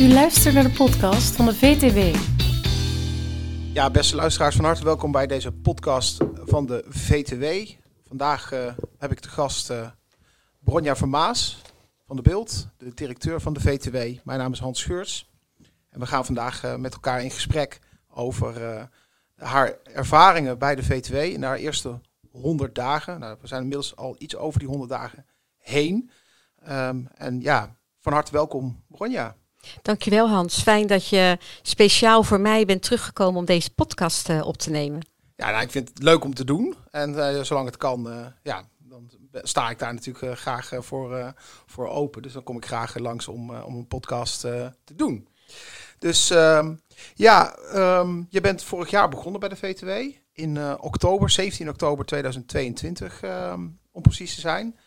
U luistert naar de podcast van de VTW. Ja, beste luisteraars, van harte welkom bij deze podcast van de VTW. Vandaag uh, heb ik te gast uh, Bronja Vermaas van de Beeld, de directeur van de VTW. Mijn naam is Hans Scheurs. En we gaan vandaag uh, met elkaar in gesprek over haar ervaringen bij de VTW in haar eerste 100 dagen. Nou, we zijn inmiddels al iets over die 100 dagen heen. Um, en ja, van harte welkom, Bronja. Dankjewel Hans. Fijn dat je speciaal voor mij bent teruggekomen om deze podcast uh, op te nemen. Ja, nou, ik vind het leuk om te doen. En uh, zolang het kan, uh, ja, dan sta ik daar natuurlijk graag voor, voor open. Dus dan kom ik graag langs om, om een podcast te doen. Dus ehm, ja, um, je bent vorig jaar begonnen bij de VTW. In oktober, 17 oktober 2022 um, om precies te zijn.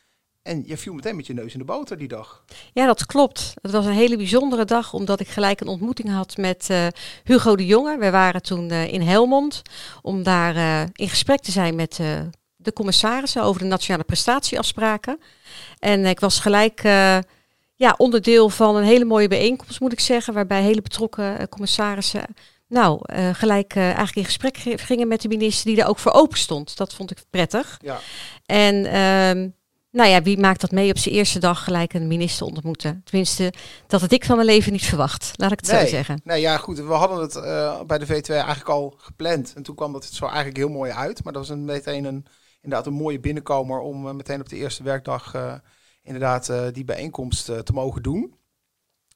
En je viel meteen met je neus in de boter die dag. Ja, dat klopt. Het was een hele bijzondere dag, omdat ik gelijk een ontmoeting had met uh, Hugo de Jonge. We waren toen uh, in Helmond om daar uh, in gesprek te zijn met de commissarissen over de nationale prestatieafspraken. En ik was gelijk ja, onderdeel van een hele mooie bijeenkomst, moet ik zeggen, waarbij hele betrokken commissarissen nou, gelijk eigenlijk in gesprek gingen met de minister die daar ook voor open stond. Dat vond ik prettig. Ja. En ehm, nou ja, wie maakt dat mee op zijn eerste dag gelijk een minister ontmoeten? Tenminste, dat had ik van mijn leven niet verwacht. Laat ik het nee, zo zeggen. Nee, ja, goed. We hadden het uh, bij de V2 eigenlijk al gepland. En toen kwam dat het zo eigenlijk heel mooi uit. Maar dat was een, meteen een, inderdaad een mooie binnenkomer om uh, meteen op de eerste werkdag uh, inderdaad die bijeenkomst te mogen doen.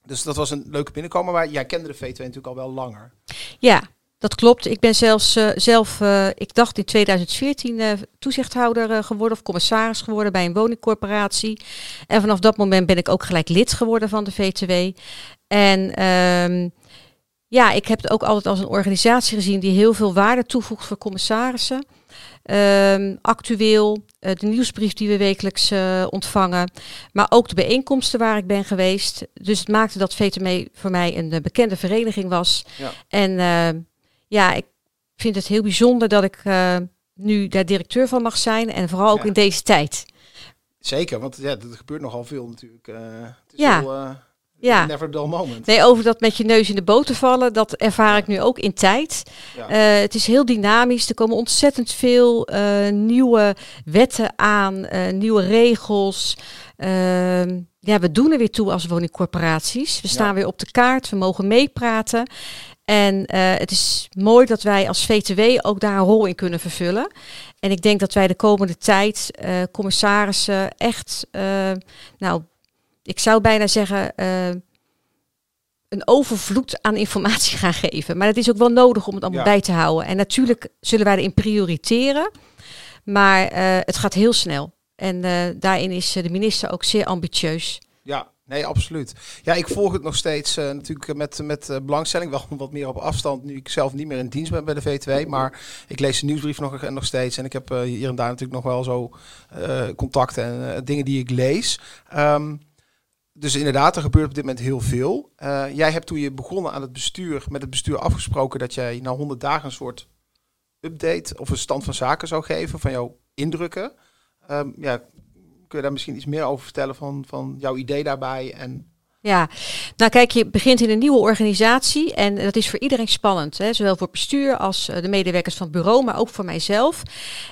Dus dat was een leuke binnenkomer. Maar jij kende de V2 natuurlijk al wel langer. Ja, dat klopt. Ik ben zelfs uh, zelf, uh, ik dacht in 2014 uh, toezichthouder geworden of commissaris geworden bij een woningcorporatie. En vanaf dat moment ben ik ook gelijk lid geworden van de VTW. En um, ja, ik heb het ook altijd als een organisatie gezien die heel veel waarde toevoegt voor commissarissen. Um, actueel, de nieuwsbrief die we wekelijks ontvangen, maar ook de bijeenkomsten waar ik ben geweest. Dus het maakte dat VTW voor mij een bekende vereniging was. Ja. En ehm, ja, ik vind het heel bijzonder dat ik uh, nu daar directeur van mag zijn. En vooral ook ja. in deze tijd. Zeker, want ja, er gebeurt nogal veel natuurlijk. Uh, het is ja. Heel, uh, ja. Never dull moment. Nee, over dat met je neus in de boter vallen, dat ervaar ik nu ook in tijd. Ja. Uh, het is heel dynamisch. Er komen ontzettend veel nieuwe wetten aan, nieuwe regels. Ehm, ja, we doen er weer toe als woningcorporaties. We staan weer op de kaart, we mogen meepraten. En uh, het is mooi dat wij als VTW ook daar een rol in kunnen vervullen. En ik denk dat wij de komende tijd uh, commissarissen echt, uh, nou, ik zou bijna zeggen, een overvloed aan informatie gaan geven. Maar het is ook wel nodig om het allemaal ja. bij te houden. En natuurlijk zullen wij erin prioriteren, maar het gaat heel snel. En daarin is de minister ook zeer ambitieus. Ja, Nee, absoluut. Ja, ik volg het nog steeds uh, natuurlijk met, met uh, belangstelling. Wel wat meer op afstand, nu ik zelf niet meer in dienst ben bij de V2. Maar ik lees de nieuwsbrief nog, nog steeds. En ik heb hier en daar natuurlijk nog wel zo contacten en dingen die ik lees. Um, dus inderdaad, er gebeurt op dit moment heel veel. jij hebt toen je begonnen aan het bestuur, met het bestuur afgesproken dat jij na 100 dagen een soort update of een stand van zaken zou geven van jouw indrukken. Um, ja, kun daar misschien iets meer over vertellen van, van jouw idee daarbij? En... Ja, nou kijk, je begint in een nieuwe organisatie en dat is voor iedereen spannend. Hè? Zowel voor bestuur als de medewerkers van het bureau, maar ook voor mijzelf.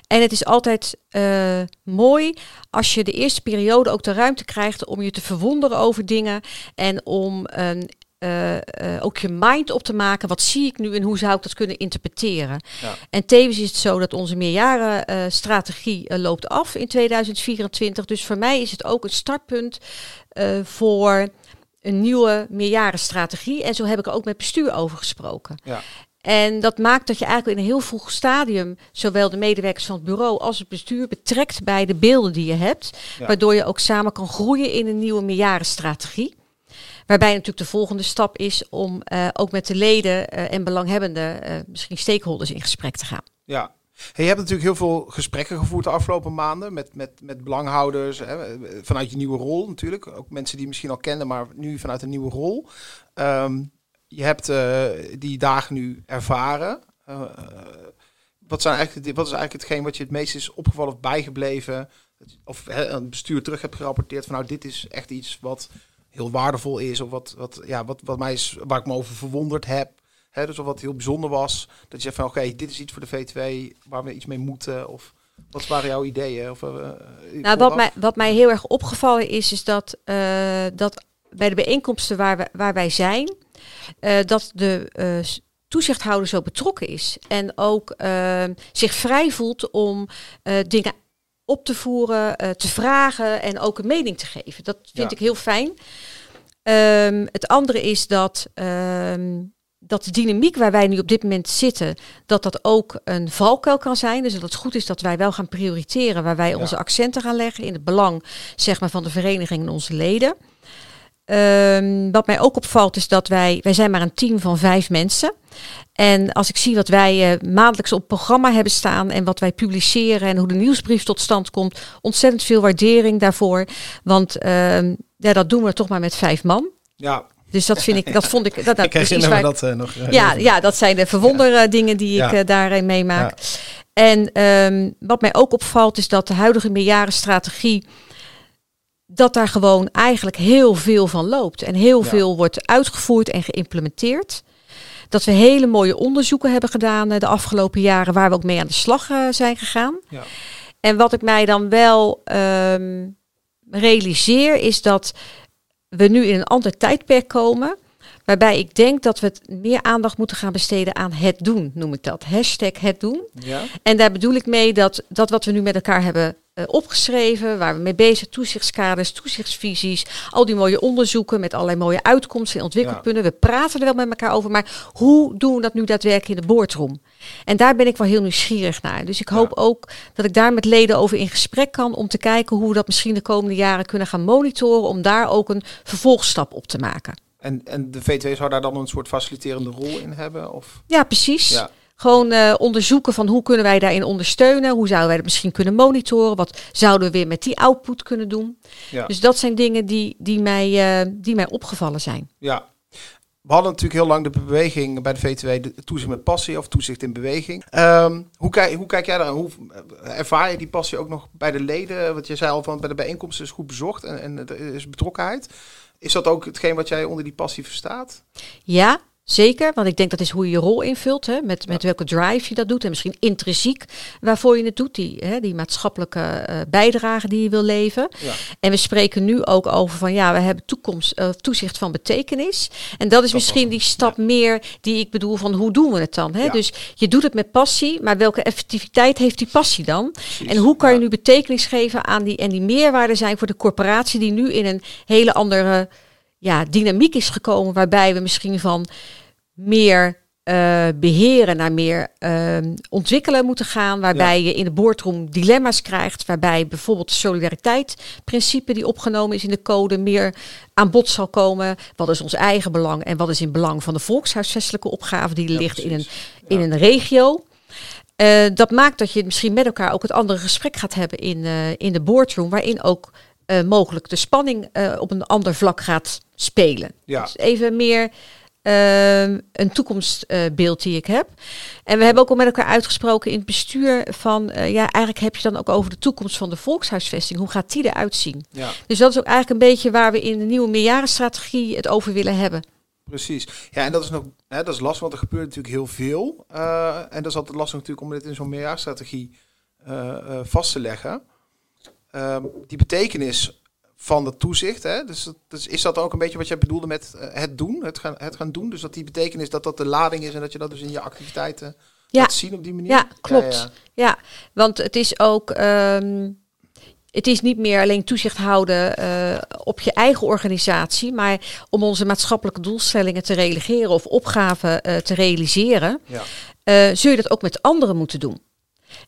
En het is altijd uh, mooi als je de eerste periode ook de ruimte krijgt om je te verwonderen over dingen en om een uh, uh, ook je mind op te maken. Wat zie ik nu en hoe zou ik dat kunnen interpreteren? Ja. En tevens is het zo dat onze meerjarenstrategie uh, loopt af in 2024. Dus voor mij is het ook een startpunt voor een nieuwe meerjarenstrategie. En zo heb ik er ook met bestuur over gesproken. Ja. En dat maakt dat je eigenlijk in een heel vroeg stadium zowel de medewerkers van het bureau als het bestuur betrekt bij de beelden die je hebt. Ja. Waardoor je ook samen kan groeien in een nieuwe meerjarenstrategie. Waarbij natuurlijk de volgende stap is om uh, ook met de leden uh, en belanghebbenden, uh, misschien stakeholders in gesprek te gaan. Ja. Je hebt natuurlijk heel veel gesprekken gevoerd de afgelopen maanden met, met, met belanghouders, hè, vanuit je nieuwe rol natuurlijk. Ook mensen die je misschien al kenden, maar nu vanuit een nieuwe rol. Um, je hebt die dagen nu ervaren. wat, zijn eigenlijk, wat is eigenlijk hetgeen wat je het meest is opgevallen of bijgebleven? Of een bestuur terug hebt gerapporteerd van nou, dit is echt iets wat heel waardevol is. Of wat, wat, ja, wat, wat mij is, waar ik me over verwonderd heb. Hè, dus of wat heel bijzonder was. Dat je zegt van oké, dit is iets voor de V2 waar we iets mee moeten. Of wat waren jouw ideeën? Of, uh, nou, wat mij, wat mij heel erg opgevallen is, is dat, uh, dat bij de bijeenkomsten waar, we, waar wij zijn, uh, dat de toezichthouder zo betrokken is. En ook zich vrij voelt om dingen op te voeren, te vragen en ook een mening te geven. Dat vind ik heel fijn. Um, het andere is dat um, dat de dynamiek waar wij nu op dit moment zitten, dat dat ook een valkuil kan zijn. Dus dat het goed is dat wij wel gaan prioriteren waar wij onze accenten gaan leggen in het belang zeg maar, van de vereniging en onze leden. Um, wat mij ook opvalt is dat wij, wij zijn maar een team van vijf mensen. En als ik zie wat wij uh, maandelijks op programma hebben staan en wat wij publiceren en hoe de nieuwsbrief tot stand komt, ontzettend veel waardering daarvoor. Want uh, ja, dat doen we toch maar met vijf man. Ja, dus dat vind ik, dat vond ik. Dat, dat ik herinner me dat uh, nog. Uh, ja, ja, dat zijn de verwonderde dingen die ik daarin meemaak. Ja. En um, wat mij ook opvalt is dat de huidige meerjarenstrategie dat daar gewoon eigenlijk heel veel van loopt en heel veel wordt uitgevoerd en geïmplementeerd. Dat we hele mooie onderzoeken hebben gedaan de afgelopen jaren waar we ook mee aan de slag zijn gegaan. Ja. En wat ik mij dan wel um, realiseer is dat we nu in een ander tijdperk komen. Waarbij ik denk dat we het meer aandacht moeten gaan besteden aan het doen, noem ik dat. Hashtag het doen. Ja. En daar bedoel ik mee dat, dat wat we nu met elkaar hebben uh, opgeschreven, waar we mee bezig, toezichtskaders, toezichtsvisies, al die mooie onderzoeken met allerlei mooie uitkomsten en ontwikkelpunten. Ja. We praten er wel met elkaar over, maar hoe doen we dat nu daadwerkelijk in de boardroom? En daar ben ik wel heel nieuwsgierig naar. Dus ik hoop ja. ook dat ik daar met leden over in gesprek kan om te kijken hoe we dat misschien de komende jaren kunnen gaan monitoren, om daar ook een vervolgstap op te maken. En, en de V2 zou daar dan een soort faciliterende rol in hebben? Of? Ja, precies. Ja. Gewoon uh, onderzoeken van hoe kunnen wij daarin ondersteunen? Hoe zouden wij dat misschien kunnen monitoren? Wat zouden we weer met die output kunnen doen? Ja. Dus dat zijn dingen die, die, mij, uh, die mij opgevallen zijn. Ja, we hadden natuurlijk heel lang de beweging bij de V2, de toezicht met passie of toezicht in beweging. Um, hoe, kijk, hoe kijk jij daar Hoe ervaar je die passie ook nog bij de leden? Want je zei al van bij de bijeenkomsten is goed bezocht en, en er is betrokkenheid. Is dat ook hetgeen wat jij onder die passie verstaat? Ja, Zeker, want ik denk dat is hoe je je rol invult, hè, met, met welke drive je dat doet en misschien intrinsiek waarvoor je het doet, die, hè, die maatschappelijke uh, bijdrage die je wil leven. Ja. En we spreken nu ook over van ja, we hebben toekomst, uh, toezicht van betekenis. En dat is dat misschien die stap ja. meer die ik bedoel van hoe doen we het dan? Hè? Dus je doet het met passie, maar welke effectiviteit heeft die passie dan? Precies. En hoe kan je nu betekenis geven aan die en die meerwaarde zijn voor de corporatie die nu in een hele andere ja, dynamiek is gekomen waarbij we misschien van meer uh, beheren naar meer uh, ontwikkelen moeten gaan. Waarbij ja. je in de boardroom dilemma's krijgt. Waarbij bijvoorbeeld de solidariteitsprincipe die opgenomen is in de code meer aan bod zal komen. Wat is ons eigen belang en wat is in belang van de volkshuisvestelijke opgave die ja, ligt in een, in een regio. Uh, dat maakt dat je misschien met elkaar ook het andere gesprek gaat hebben in, uh, in de boardroom. Waarin ook uh, mogelijk de spanning uh, op een ander vlak gaat spelen. Ja. Dus even meer uh, een toekomstbeeld die ik heb. En we hebben ook al met elkaar uitgesproken in het bestuur van, ja, eigenlijk heb je dan ook over de toekomst van de volkshuisvesting. Hoe gaat die eruit zien? Ja. Dus dat is ook eigenlijk een beetje waar we in de nieuwe meerjarenstrategie het over willen hebben. Precies. Ja, en dat is nog hè, dat is lastig, want er gebeurt natuurlijk heel veel. En dat is altijd lastig natuurlijk om dit in zo'n meerjarenstrategie vast te leggen. Um, die betekenis van het toezicht. Hè? Dus, dus, is dat ook een beetje wat jij bedoelde met uh, het doen, het gaan, het gaan doen? Dus dat die betekenis dat dat de lading is en dat je dat dus in je activiteiten ja. laat zien op die manier? Ja, klopt. Ja, ja. ja want het is ook... Um, het is niet meer alleen toezicht houden uh, op je eigen organisatie, maar om onze maatschappelijke doelstellingen te realiseren of opgaven uh, te realiseren, ja. uh, zul je dat ook met anderen moeten doen.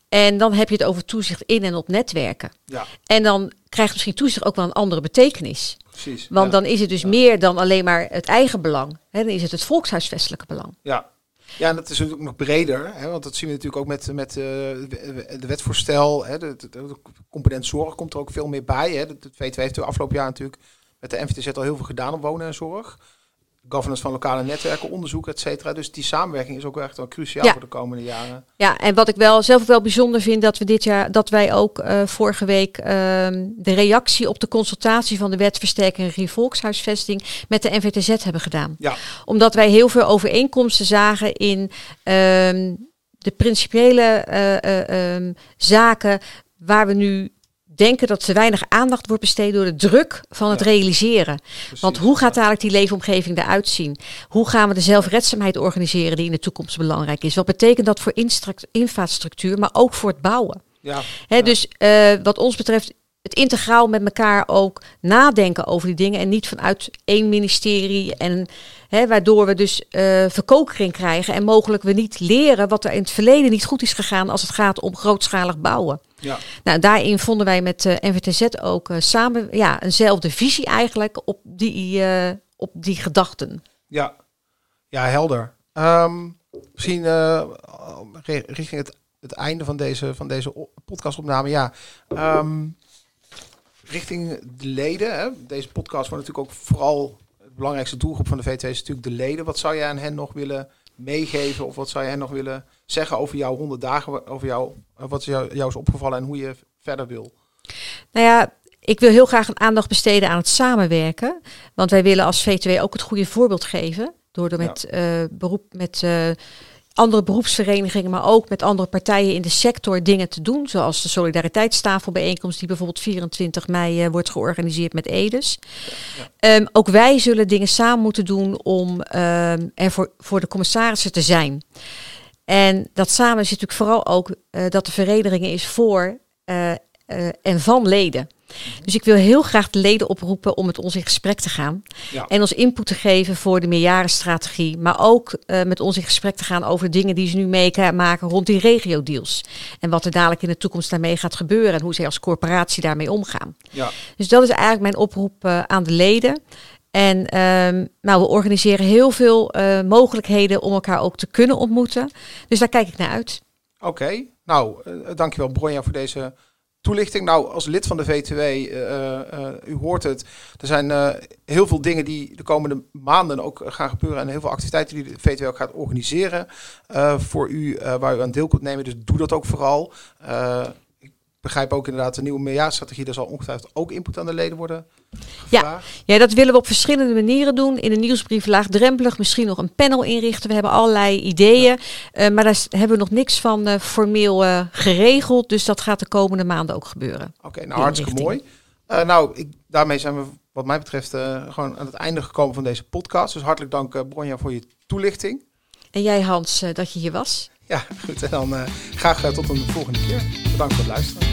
En dan heb je het over toezicht in en op netwerken. Ja. En dan krijgt misschien toezicht ook wel een andere betekenis. Precies. Want ja. dan is het dus ja. meer dan alleen maar het eigen belang. Hè, dan is het het volkshuisvestelijke belang. Ja. Ja, en dat is natuurlijk nog breder, hè, want dat zien we natuurlijk ook met, met uh, de wetvoorstel. Hè, de, de, de, component zorg komt er ook veel meer bij. Hè. De, de V2 heeft de afgelopen jaar natuurlijk met de NVTZ al heel veel gedaan op wonen en zorg. Governance van lokale netwerken, onderzoek, et cetera. Dus die samenwerking is ook echt wel cruciaal Ja. voor de komende jaren. Ja, en wat ik wel zelf ook wel bijzonder vind, dat we dit jaar, dat wij ook eh, vorige week ehm, de reactie op de consultatie van de wet versterking en volkshuisvesting met de NVTZ hebben gedaan. Ja. Omdat wij heel veel overeenkomsten zagen in ehm, de principiële eh, eh, ehm, zaken waar we nu denken dat te weinig aandacht wordt besteed door de druk van het Ja. realiseren. Precies. Want hoe gaat eigenlijk die leefomgeving eruit zien? Hoe gaan we de zelfredzaamheid organiseren die in de toekomst belangrijk is? Wat betekent dat voor infrastructuur, maar ook voor het bouwen? Ja, Ja. Dus eh, wat ons betreft, het integraal met elkaar ook nadenken over die dingen en niet vanuit één ministerie. En hè, waardoor we dus eh verkokering krijgen en mogelijk we niet leren wat er in het verleden niet goed is gegaan als het gaat om grootschalig bouwen. ja. Nou, daarin vonden wij met eh NVTZ ook eh, samen ja, eenzelfde visie eigenlijk op die, op die gedachten. Ja, ja helder. Ehm, misschien ri- richting het, het einde van deze, van deze podcastopname. Ja, Ehm, richting de leden. Hè? Deze podcast wordt natuurlijk ook vooral het belangrijkste doelgroep van de VT is natuurlijk de leden. Wat zou jij aan hen nog willen meegeven? Of wat zou jij hen nog willen zeggen over jouw 100 dagen? Over jou, eh, wat is jou, jou is opgevallen en hoe je verder wil? Nou ja, ik wil heel graag een aandacht besteden aan het samenwerken. Want wij willen als VTW ook het goede voorbeeld geven. Door er Ja. met, eh, beroep, met eh, andere beroepsverenigingen, maar ook met andere partijen in de sector dingen te doen. Zoals de Solidariteitstafelbijeenkomst, die bijvoorbeeld 24 mei eh, wordt georganiseerd met Edes. Ehm, ook wij zullen dingen samen moeten doen om ehm, er voor, voor de commissarissen te zijn. En dat samen zit natuurlijk vooral ook eh, dat de vereniging is voor eh, en van leden. Dus ik wil heel graag de leden oproepen om met ons in gesprek te gaan. Ja. En ons input te geven voor de meerjarenstrategie. Maar ook eh, met ons in gesprek te gaan over dingen die ze nu meemaken rond die regio-deals. En wat er dadelijk in de toekomst daarmee gaat gebeuren. En hoe zij als corporatie daarmee omgaan. Ja, Dus dat is eigenlijk mijn oproep eh, aan de leden. En ehm, nou, we organiseren heel veel eh, mogelijkheden om elkaar ook te kunnen ontmoeten. Dus daar kijk ik naar uit. Oké, nou, dankjewel Bronja voor deze toelichting. Nou, als lid van de VTW, eh, eh, u hoort het, er zijn eh, heel veel dingen die de komende maanden ook eh, gaan gebeuren en heel veel activiteiten die de VTW ook gaat organiseren eh, voor u, eh, waar u aan deel kunt nemen. Dus doe dat ook vooral. Begrijp ook inderdaad de nieuwe meerjaarstrategie, daar zal ongetwijfeld ook input aan de leden worden Ja. gevraagd. Ja, dat willen we op verschillende manieren doen. In de nieuwsbrief laagdrempelig misschien nog een panel inrichten. We hebben allerlei ideeën, eh, maar daar hebben we nog niks van eh, formeel eh, geregeld. Dus dat gaat de komende maanden ook gebeuren. Oké, nou hartstikke mooi. nou, ik, daarmee zijn we wat mij betreft gewoon aan het einde gekomen van deze podcast. Dus hartelijk dank Bronja voor je toelichting. En jij Hans, dat je hier was. Ja, goed. En dan eh, graag eh, tot een volgende keer. Bedankt voor het luisteren.